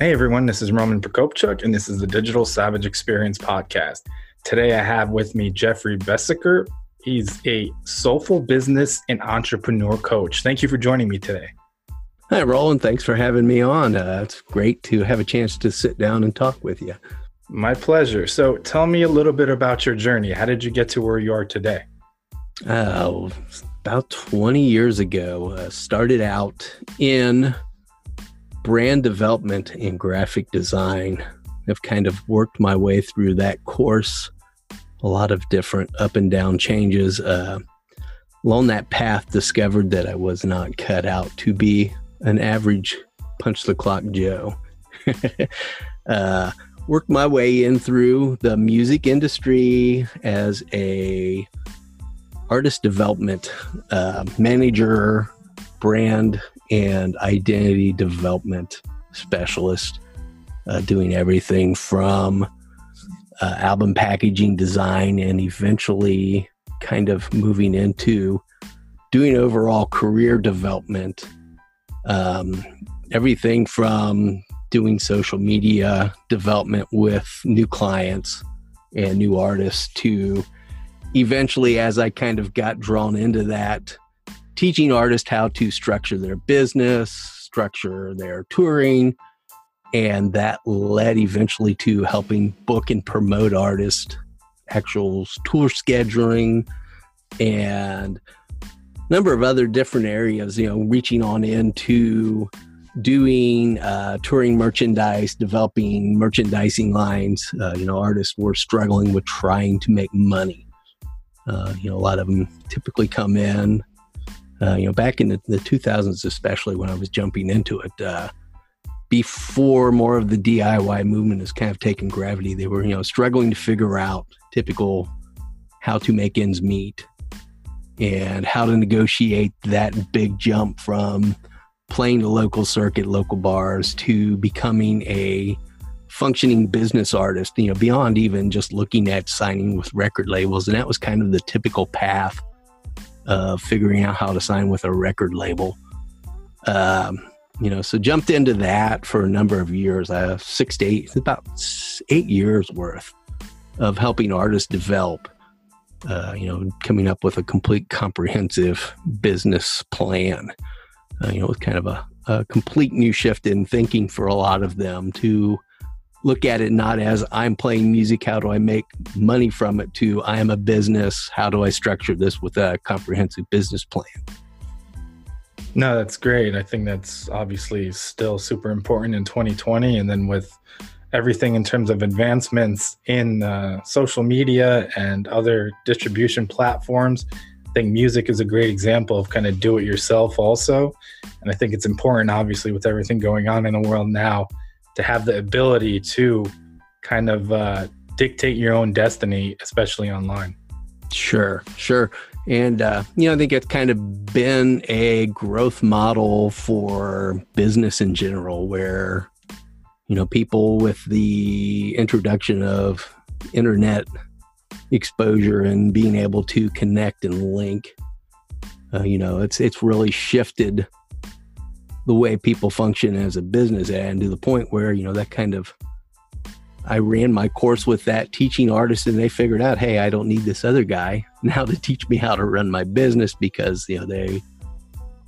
Hey everyone, this is Roman Prokopchuk, and this is the Digital Savage Experience Podcast. Today I have with me Jeffrey Besecker. He's a soulful business and entrepreneur coach. Thank you for joining me today. Hi, Roland. Thanks for having me on. Uh, it's great to have a chance to sit down and talk with you. My pleasure. So tell me a little bit about your journey. How did you get to where you are today? Uh, about 20 years ago, uh, started out in brand development and graphic design. I've kind of worked my way through that course, a lot of different up and down changes. Uh, along that path, discovered that I was not cut out to be an average punch the clock Joe. uh, worked my way in through the music industry as a artist development uh, manager, brand and identity development specialist, uh, doing everything from uh, album packaging design and eventually kind of moving into doing overall career development. Um, everything from doing social media development with new clients and new artists to eventually, as I kind of got drawn into that, teaching artists how to structure their business, structure their touring, and that led eventually to helping book and promote artists, actual tour scheduling, and a number of other different areas. You know, reaching on into doing uh, touring merchandise, developing merchandising lines. Uh, you know, artists were struggling with trying to make money. Uh, you know, a lot of them typically come in uh, you know, back in the, the 2000s, especially when I was jumping into it, uh, before more of the DIY movement has kind of taken gravity, they were, you know, struggling to figure out typical how to make ends meet and how to negotiate that big jump from playing the local circuit, local bars to becoming a functioning business artist, you know, beyond even just looking at signing with record labels. And that was kind of the typical path of figuring out how to sign with a record label. Um, you know, so jumped into that for a number of years, uh, six to eight, about eight years worth of helping artists develop, uh, you know, coming up with a complete comprehensive business plan. Uh, you know, with kind of a, a complete new shift in thinking for a lot of them to look at it not as I'm playing music, how do I make money from it, to I am a business, how do I structure this with a comprehensive business plan? No, that's great. I think that's obviously still super important in 2020. And then with everything in terms of advancements in uh, social media and other distribution platforms, I think music is a great example of kind of do it yourself also. And I think it's important, obviously, with everything going on in the world now to have the ability to kind of uh, dictate your own destiny, especially online. Sure, sure. And, uh, you know, I think it's kind of been a growth model for business in general, where, you know, people with the introduction of internet exposure and being able to connect and link, uh, you know, it's it's really shifted the way people function as a business and to the point where you know that kind of I ran my course with that teaching artist and they figured out, hey, I don't need this other guy now to teach me how to run my business because you know they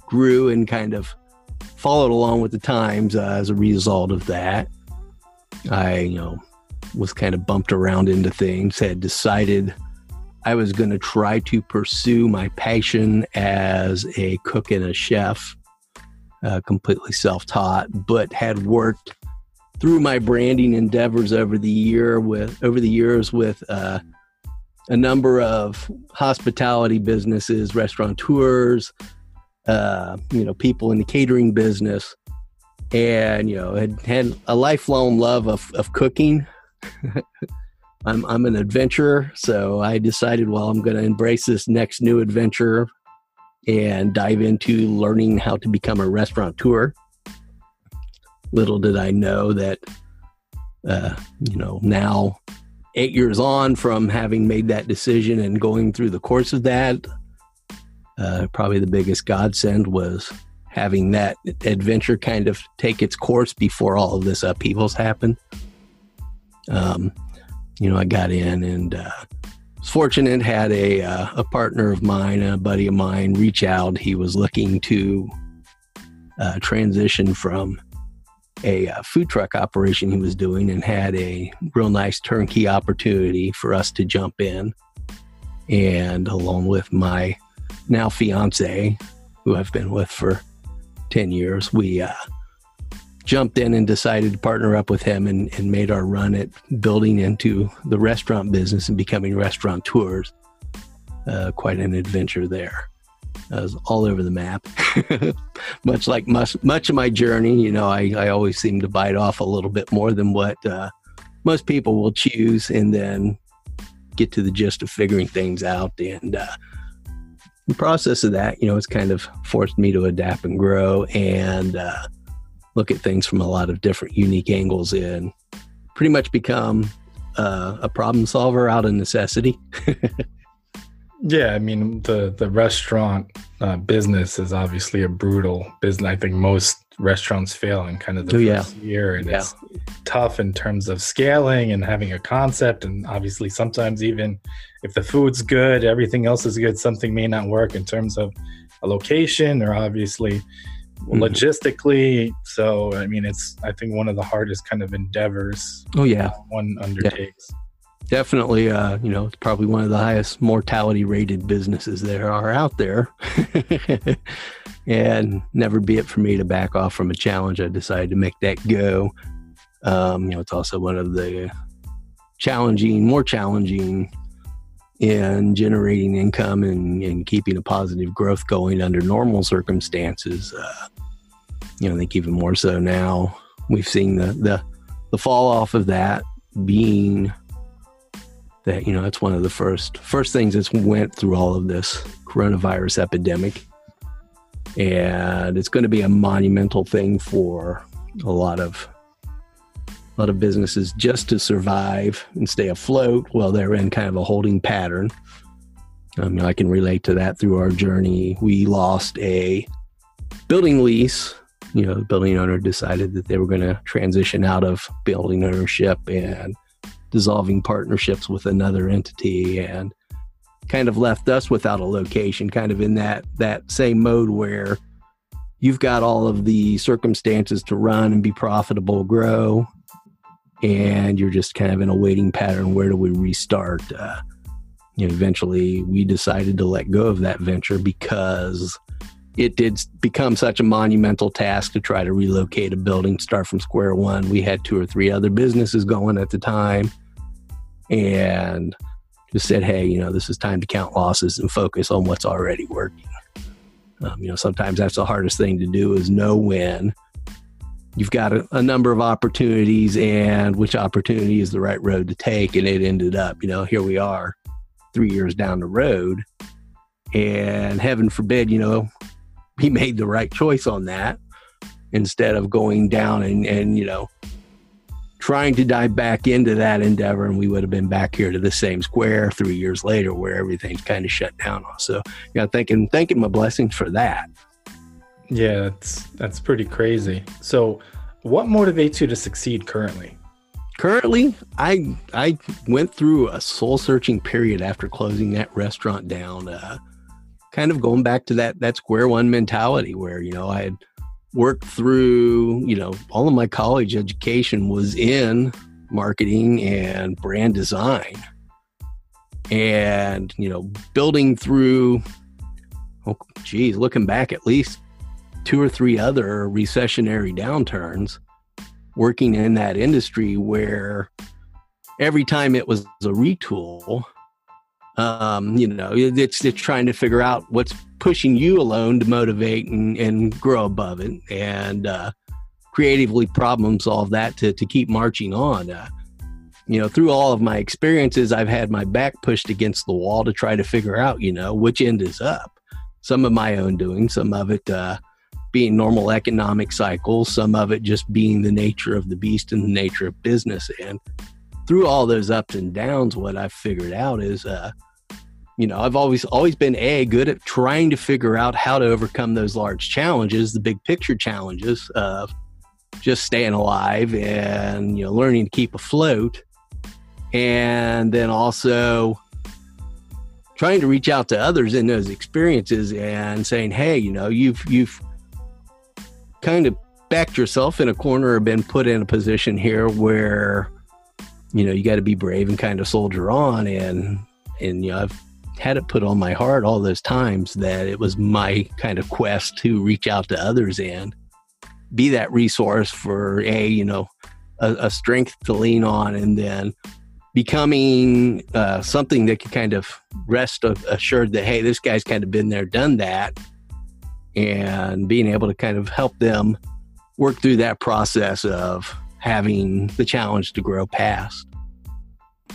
grew and kind of followed along with the times uh, as a result of that. I you know was kind of bumped around into things, had decided I was going to try to pursue my passion as a cook and a chef uh, completely self-taught, but had worked through my branding endeavors over the year with over the years with uh, a number of hospitality businesses, restaurateurs, uh, you know, people in the catering business, and you know, had had a lifelong love of of cooking. I'm I'm an adventurer, so I decided, well, I'm going to embrace this next new adventure and dive into learning how to become a restaurateur. Little did I know that, uh, you know, now eight years on from having made that decision and going through the course of that, uh, probably the biggest godsend was having that adventure kind of take its course before all of this upheavals happened. Um, you know, I got in and uh, was fortunate, had a, uh, a partner of mine, a buddy of mine, reach out. He was looking to uh, transition from a uh, food truck operation he was doing and had a real nice turnkey opportunity for us to jump in. And along with my now fiance, who I've been with for 10 years, we uh, jumped in and decided to partner up with him and, and made our run at building into the restaurant business and becoming restaurateurs. Uh, quite an adventure there. I was all over the map. much like much, much of my journey, you know, I, I always seem to bite off a little bit more than what uh, most people will choose and then get to the gist of figuring things out. And uh, the process of that, you know, it's kind of forced me to adapt and grow and uh, look at things from a lot of different unique angles and pretty much become uh, a problem solver out of necessity. yeah, I mean the the restaurant uh, business is obviously a brutal business. I think most restaurants fail in kind of the oh, first yeah. year, and Yeah. it's tough in terms of scaling and having a concept. And obviously, sometimes even if the food's good, everything else is good, something may not work in terms of a location or obviously Mhm. logistically. So, I mean, it's I think one of the hardest kind of endeavors oh, yeah. one undertakes. definitely uh you know it's probably one of the highest mortality rated businesses there are out there and never be it for me to back off from a challenge i decided to make that go um you know it's also one of the challenging more challenging in generating income and, and keeping a positive growth going under normal circumstances uh you know i think even more so now. We've seen the the the fall off of that being that you know that's one of the first first things that's went through all of this coronavirus epidemic. And it's going to be a monumental thing for a lot of lot of businesses just to survive and stay afloat while they're in kind of a holding pattern. Um, you know, i can relate to that through our journey. We lost a building lease. You know the building owner decided that they were going to transition out of building ownership and dissolving partnerships with another entity and kind of left us without a location kind of in that that same mode where you've got all of the circumstances to run and be profitable grow and you're just kind of in a waiting pattern where do we restart uh, eventually we decided to let go of that venture because it did become such a monumental task to try to relocate a building start from square one we had two or three other businesses going at the time and just said, hey, you know, this is time to count losses and focus on what's already working. Um, you know, sometimes that's the hardest thing to do is know when you've got a, a number of opportunities and which opportunity is the right road to take. And it ended up, you know, here we are three years down the road. And heaven forbid, you know, he made the right choice on that instead of going down and, and you know, trying to dive back into that endeavor and we would have been back here to the same square three years later where everything's kind of shut down on so yeah thanking thanking my blessings for that Yeah, that's that's pretty crazy. So, what motivates you to succeed currently? currently i i went through a soul searching period after closing that restaurant down uh kind of going back to that that square one mentality where you know i had worked through you know all of my college education was in marketing and brand design and you know building through oh geez looking back at least two or three other recessionary downturns working in that industry where every time it was a retool um, you know it's trying to figure out what's pushing you alone to motivate and, and grow above it and uh, creatively problem solve that to, to keep marching on. Uh, you know, through all of my experiences, I've had my back pushed against the wall to try to figure out, you know, which end is up. Some of my own doing, some of it uh, being normal economic cycles, some of it just being the nature of the beast and the nature of business. And through all those ups and downs, what I've figured out is, uh, you know, I've always always been a good at trying to figure out how to overcome those large challenges, the big picture challenges of just staying alive and you know learning to keep afloat, and then also trying to reach out to others in those experiences and saying, hey, you know, you've you've kind of backed yourself in a corner or been put in a position here where you know you got to be brave and kind of soldier on and and you know I've had it put on my heart all those times that it was my kind of quest to reach out to others and be that resource for a you know a, a strength to lean on and then becoming uh, something that can kind of rest assured that hey this guy's kind of been there done that and being able to kind of help them work through that process of having the challenge to grow past.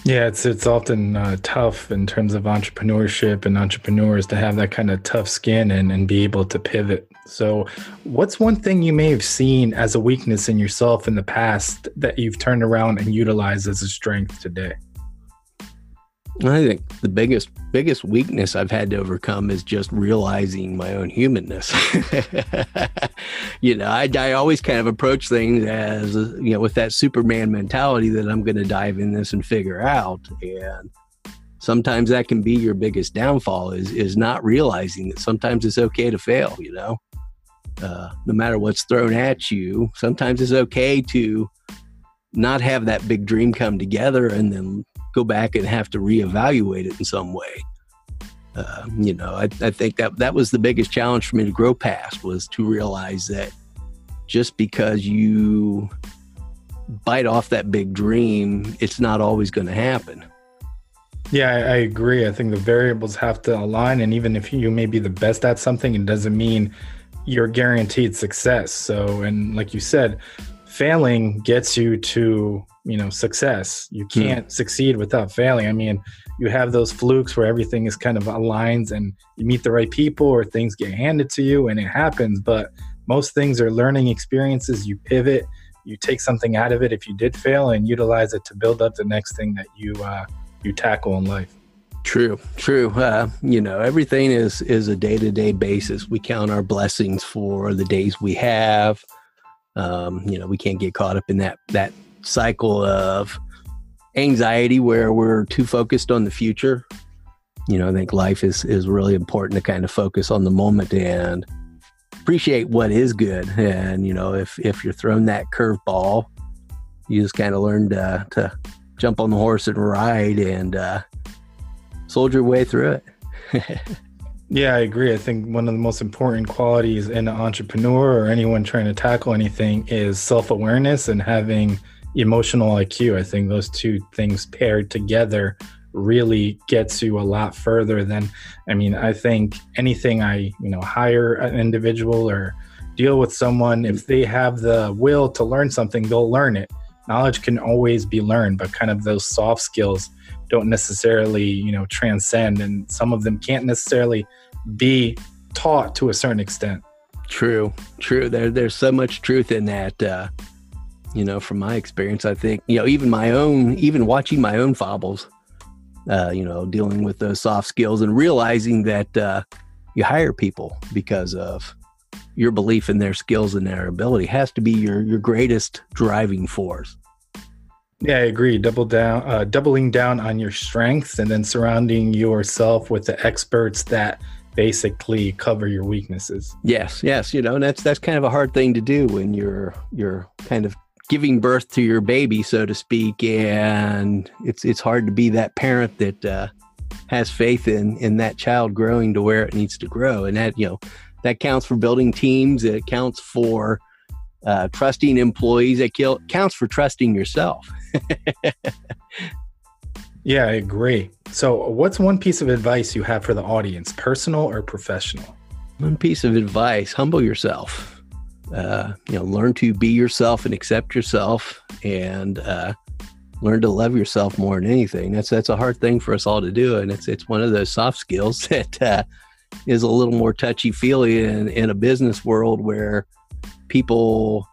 Yeah, it's it's often uh, tough in terms of entrepreneurship and entrepreneurs to have that kind of tough skin and, and be able to pivot. So, what's one thing you may have seen as a weakness in yourself in the past that you've turned around and utilized as a strength today? I think the biggest biggest weakness I've had to overcome is just realizing my own humanness. you know, I, I always kind of approach things as you know with that Superman mentality that I'm going to dive in this and figure out. And sometimes that can be your biggest downfall is is not realizing that sometimes it's okay to fail. You know, uh, no matter what's thrown at you, sometimes it's okay to not have that big dream come together and then go back and have to reevaluate it in some way. Uh, you know, I, I think that that was the biggest challenge for me to grow past was to realize that just because you bite off that big dream, it's not always going to happen. Yeah, I, I, agree. I think the variables have to align, and even if you may be the best at something, it doesn't mean you're guaranteed success. So, and like you said, failing gets you to you know success. You hmm. can't mm. succeed without failing. I mean you have those flukes where everything is kind of aligns and you meet the right people or things get handed to you and it happens but most things are learning experiences. You pivot you take something out of it if you did fail and utilize it to build up the next thing that you uh, you tackle in life. True true. Uh, you know everything is is a day-to-day basis. We count our blessings for the days we have um, you know, we can't get caught up in that that cycle of anxiety where we're too focused on the future. You know, I think life is is really important to kind of focus on the moment and appreciate what is good. And you know, if if you're thrown that curveball, you just kind of learn to, to jump on the horse and ride and uh, soldier way through it. Yeah, I agree. I think one of the most important qualities in an entrepreneur or anyone trying to tackle anything is self awareness and having emotional IQ. I think those two things paired together really gets you a lot further than, I mean, I think anything I, you know, hire an individual or deal with someone, if they have the will to learn something, they'll learn it. Knowledge can always be learned, but kind of those soft skills don't necessarily you know transcend and some of them can't necessarily be taught to a certain extent. True true. There there's so much truth in that uh you know from my experience i think you know even my own even watching my own fobbles uh you know dealing with those soft skills and realizing that uh you hire people because of your belief in their skills and their ability has to be your your greatest driving force yeah, I agree. Double down, uh, doubling down on your strengths, and then surrounding yourself with the experts that basically cover your weaknesses. Yes, yes. You know, and that's that's kind of a hard thing to do when you're you're kind of giving birth to your baby, so to speak, and it's it's hard to be that parent that uh, has faith in in that child growing to where it needs to grow, and that you know that counts for building teams. It counts for uh, trusting employees. It counts for trusting yourself. Yeah, I agree. So, what's one piece of advice you have for the audience, personal or professional? One piece of advice humble yourself. Uh, you know, learn to be yourself and accept yourself and uh, learn to love yourself more than anything. That's that's a hard thing for us all to do, and it's it's one of those soft skills that uh, is a little more touchy feely in in a business world where people,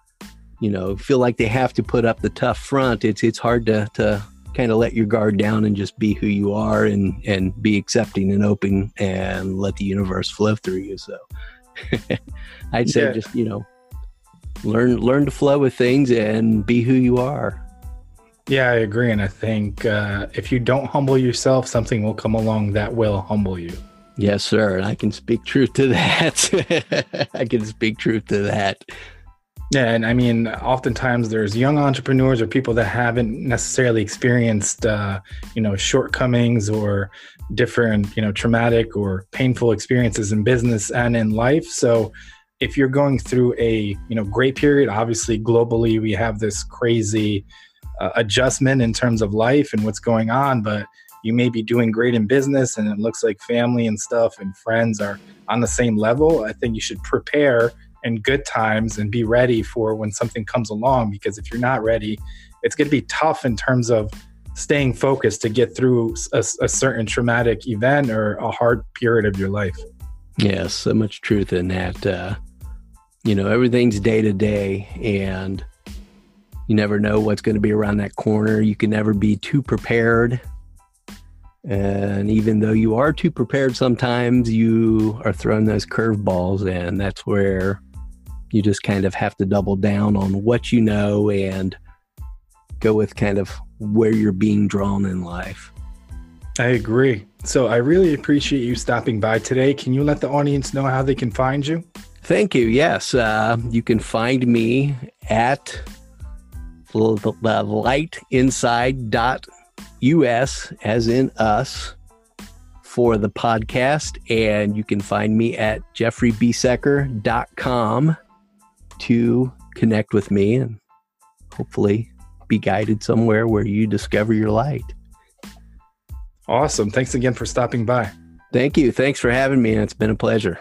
you know, feel like they have to put up the tough front. It's it's hard to to kind of let your guard down and just be who you are and and be accepting and open and let the universe flow through you. So I'd say yeah. just you know learn learn to flow with things and be who you are. Yeah, I agree. And I think uh, if you don't humble yourself, something will come along that will humble you. Yes, sir. And I can speak truth to that. I can speak truth to that. Yeah. And I mean, oftentimes there's young entrepreneurs or people that haven't necessarily experienced, uh, you know, shortcomings or different, you know, traumatic or painful experiences in business and in life. So, if you're going through a you know great period obviously globally we have this crazy uh, adjustment in terms of life and what's going on, but you may be doing great in business and it looks like family and stuff and friends are on the same level. I think you should prepare in good times and be ready for when something comes along because if you're not ready, it's going to be tough in terms of staying focused to get through a, a certain traumatic event or a hard period of your life. Yes, so much truth in that. Uh, you know, everything's day to day and you never know what's going to be around that corner. You can never be too prepared. And even though you are too prepared, sometimes you are throwing those curveballs, and that's where you just kind of have to double down on what you know and go with kind of where you're being drawn in life. I agree. So I really appreciate you stopping by today. Can you let the audience know how they can find you? Thank you. Yes, uh, you can find me at the, the light inside dot us as in us for the podcast. And you can find me at jeffreybesecker.com to connect with me and hopefully be guided somewhere where you discover your light. Awesome. Thanks again for stopping by. Thank you. Thanks for having me And it's been a pleasure